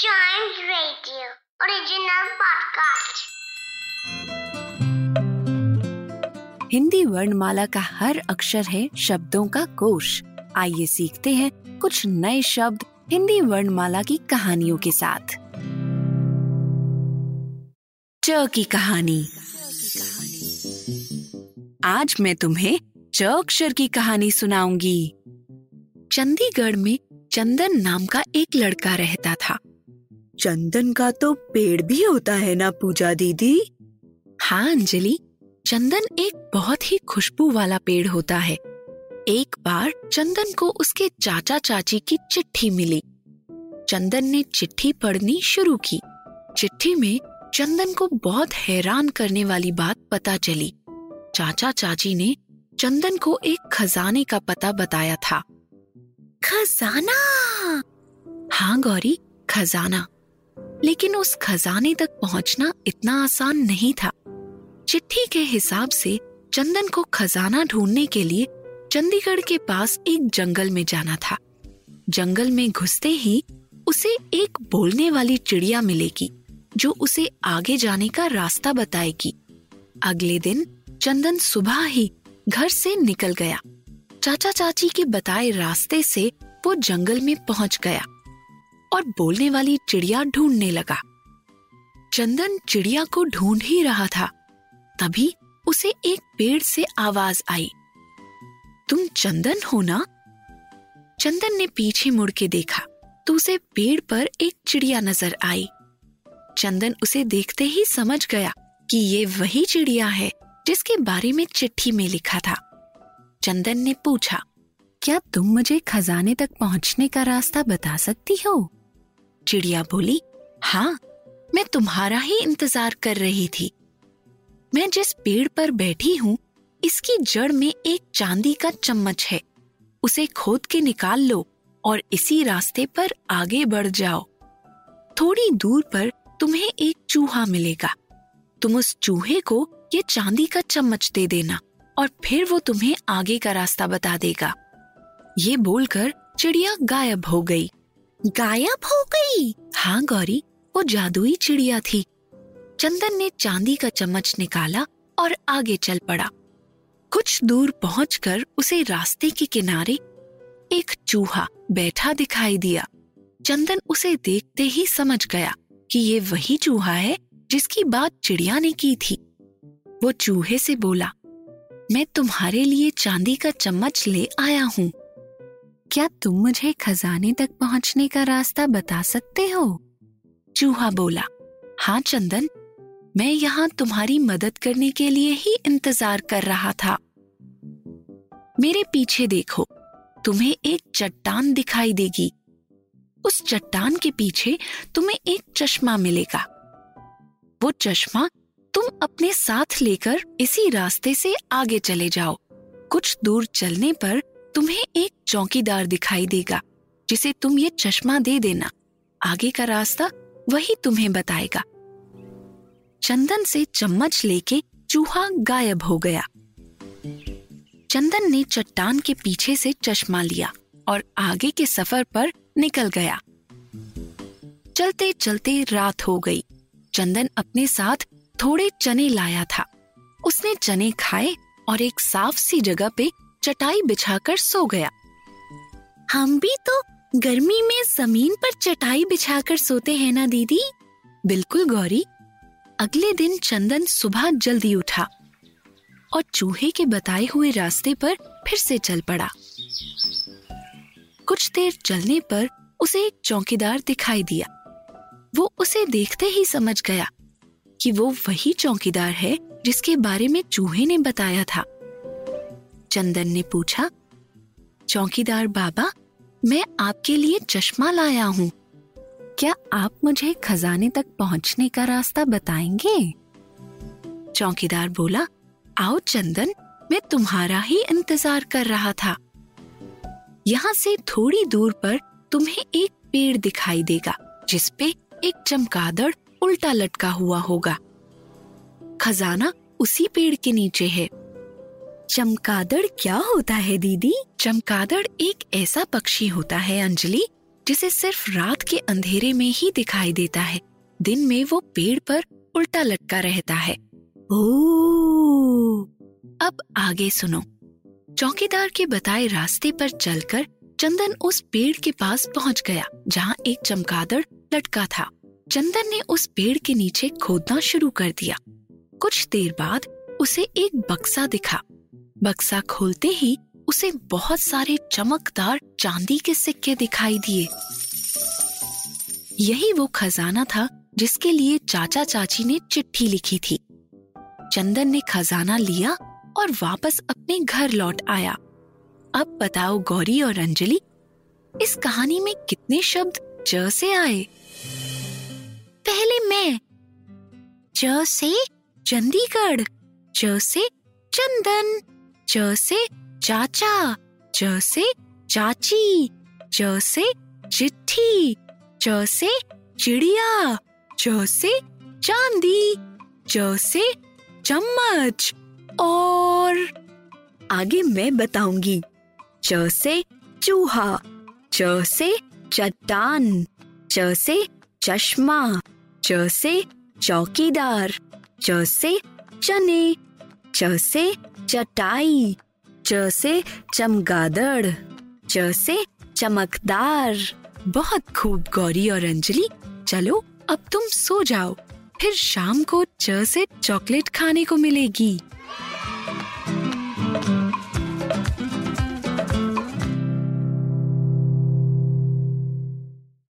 Giant Radio, original podcast. Hindi वर्णमाला का हर अक्षर है शब्दों का कोश। आइए सीखते हैं कुछ नए शब्द हिंदी वर्णमाला की कहानियों के साथ। च की कहानी। आज मैं तुम्हें च अक्षर की कहानी सुनाऊँगी। चंडीगढ़ में चंदन नाम का एक लड़का रहता था। चंदन का तो पेड़ भी होता है ना पूजा दीदी? हाँ अंजलि। चंदन एक बहुत ही खुशबू वाला पेड़ होता है। एक बार चंदन को उसके चाचा चाची की चिट्ठी मिली। चंदन ने चिट्ठी पढ़नी शुरू की। चिट्ठी में चंदन को बहुत हैरान करने वाली बात पता चली। चाचा चाची ने चंदन को एक खजाने का पता बताया था। खजाना? हाँ गौरी खजाना। लेकिन उस खजाने तक पहुँचना इतना आसान नहीं था। चिट्ठी के हिसाब से चंदन को खजाना ढूँढने के लिए चंडीगढ़ के पास एक जंगल में जाना था। जंगल में घुसते ही उसे एक बोलने वाली चिड़िया मिलेगी, जो उसे आगे जाने का रास्ता बताएगी। अगले दिन चंदन सुबह ही घर से निकल गया। चाचा चाची के बताए रास्ते से वो जंगल में पहुँच गया। और बोलने वाली चिड़िया ढूँढने लगा। चंदन चिड़िया को ढूंढ ही रहा था। तभी उसे एक पेड़ से आवाज़ आई। तुम चंदन हो ना? चंदन ने पीछे मुड़ के देखा तो उसे पेड़ पर एक चिड़िया नज़र आई। चंदन उसे देखते ही समझ गया कि ये वही चिड़िया है जिसके बारे में चिट्ठी में लिखा था। चंदन ने पूछा, क्या तुम मुझे खजाने तक पहुँचने का रास्ता बता सकती हो? चिड़िया बोली हाँ मैं तुम्हारा ही इंतज़ार कर रही थी। मैं जिस पेड़ पर बैठी हूँ, इसकी जड़ में एक चांदी का चम्मच है। उसे खोद के निकाल लो और इसी रास्ते पर आगे बढ़ जाओ। थोड़ी दूर पर तुम्हें एक चूहा मिलेगा। तुम उस चूहे को ये चांदी का चम्मच दे देना और फिर वो तुम्हें आगे का रास्ता बता देगा। ये बोलकर चिड़िया गायब हो गई। गायब हो गई। हाँ गौरी, वो जादुई चिड़िया थी। चंदन ने चांदी का चम्मच निकाला और आगे चल पड़ा। कुछ दूर पहुंचकर उसे रास्ते के किनारे एक चूहा बैठा दिखाई दिया। चंदन उसे देखते ही समझ गया कि ये वही चूहा है जिसकी बात चिड़िया ने की थी। वो चूहे से बोला, मैं तुम्हारे लिए चांदी का चम्मच ले आया हूँ। क्या तुम मुझे खजाने तक पहुँचने का रास्ता बता सकते हो? चूहा बोला हाँ चंदन, मैं यहाँ तुम्हारी मदद करने के लिए ही इंतज़ार कर रहा था। मेरे पीछे देखो, तुम्हें एक चट्टान दिखाई देगी। उस चट्टान के पीछे तुम्हें एक चश्मा मिलेगा। वो चश्मा तुम अपने साथ लेकर इसी रास्ते से आगे चले जाओ। कुछ दूर चलने पर तुम्हें एक चौकीदार दिखाई देगा, जिसे तुम ये चश्मा दे देना। आगे का रास्ता वही तुम्हें बताएगा। चंदन से चम्मच लेके चूहा गायब हो गया। चंदन ने चट्टान के पीछे से चश्मा लिया और आगे के सफ़र पर निकल गया। चलते चलते रात हो गई। चंदन अपने साथ थोड़े चने लाया था। उसने चने खाए और एक साफ़ सी जगह पे चटाई बिछाकर सो गया। हम भी तो गर्मी में ज़मीन पर चटाई बिछाकर सोते हैं ना, दीदी? बिल्कुल, गौरी। अगले दिन चंदन सुबह जल्दी उठा और चूहे के बताए हुए रास्ते पर फिर से चल पड़ा। कुछ देर चलने पर उसे एक चौकीदार दिखाई दिया। वो उसे देखते ही समझ गया कि वो वही चौकीदार है जिसके बारे में चूहे ने बताया था। चंदन ने पूछा, चौकीदार बाबा, मैं आपके लिए चश्मा लाया हूँ। क्या आप मुझे खजाने तक पहुँचने का रास्ता बताएँगे? चौकीदार बोला, आओ चंदन, मैं तुम्हारा ही इंतज़ार कर रहा था। यहाँ से थोड़ी दूर पर तुम्हें एक पेड़ दिखाई देगा जिसपे एक चमकादड़ उल्टा लटका हुआ होगा। खजाना उसी पेड़ के नीचे है। चमगादड़ क्या होता है, दीदी? चमकादड़ एक ऐसा पक्षी होता है, अंजलि, जिसे सिर्फ़ रात के अंधेरे में ही दिखाई देता है। दिन में वो पेड़ पर उल्टा लटका रहता है। ओ अब आगे सुनो। चौकीदार के बताए रास्ते पर चलकर चंदन उस पेड़ के पास पहुँच गया, जहाँ एक चमकादड़ लटका था। चंदन ने उस पेड़ के नीचे खोदना शुरू कर दिया। कुछ देर बाद उसे एक बक्सा दिखा। बक्सा खोलते ही उसे बहुत सारे चमकदार चांदी के सिक्के दिखाई दिए। यही वो खजाना था जिसके लिए चाचा चाची ने चिट्ठी लिखी थी। चंदन ने खजाना लिया और वापस अपने घर लौट आया। अब बताओ गौरी और अंजलि, इस कहानी में कितने शब्द ज से आए? पहले मैं। च से चंडीगढ़ च से चंदन। च से चाचा च से चाची च से चिट्ठी च से चिड़िया च से चांदी च से चम्मच। और आगे मैं बताऊँगी च से चूहा च से चट्टान च से चश्मा च से चौकीदार च से चने च से चटाई, च से चमगादड़, च से चमकदार। बहुत खूब, गौरी और अंजलि। चलो, अब तुम सो जाओ। फिर शाम को च से चॉकलेट खाने को मिलेगी।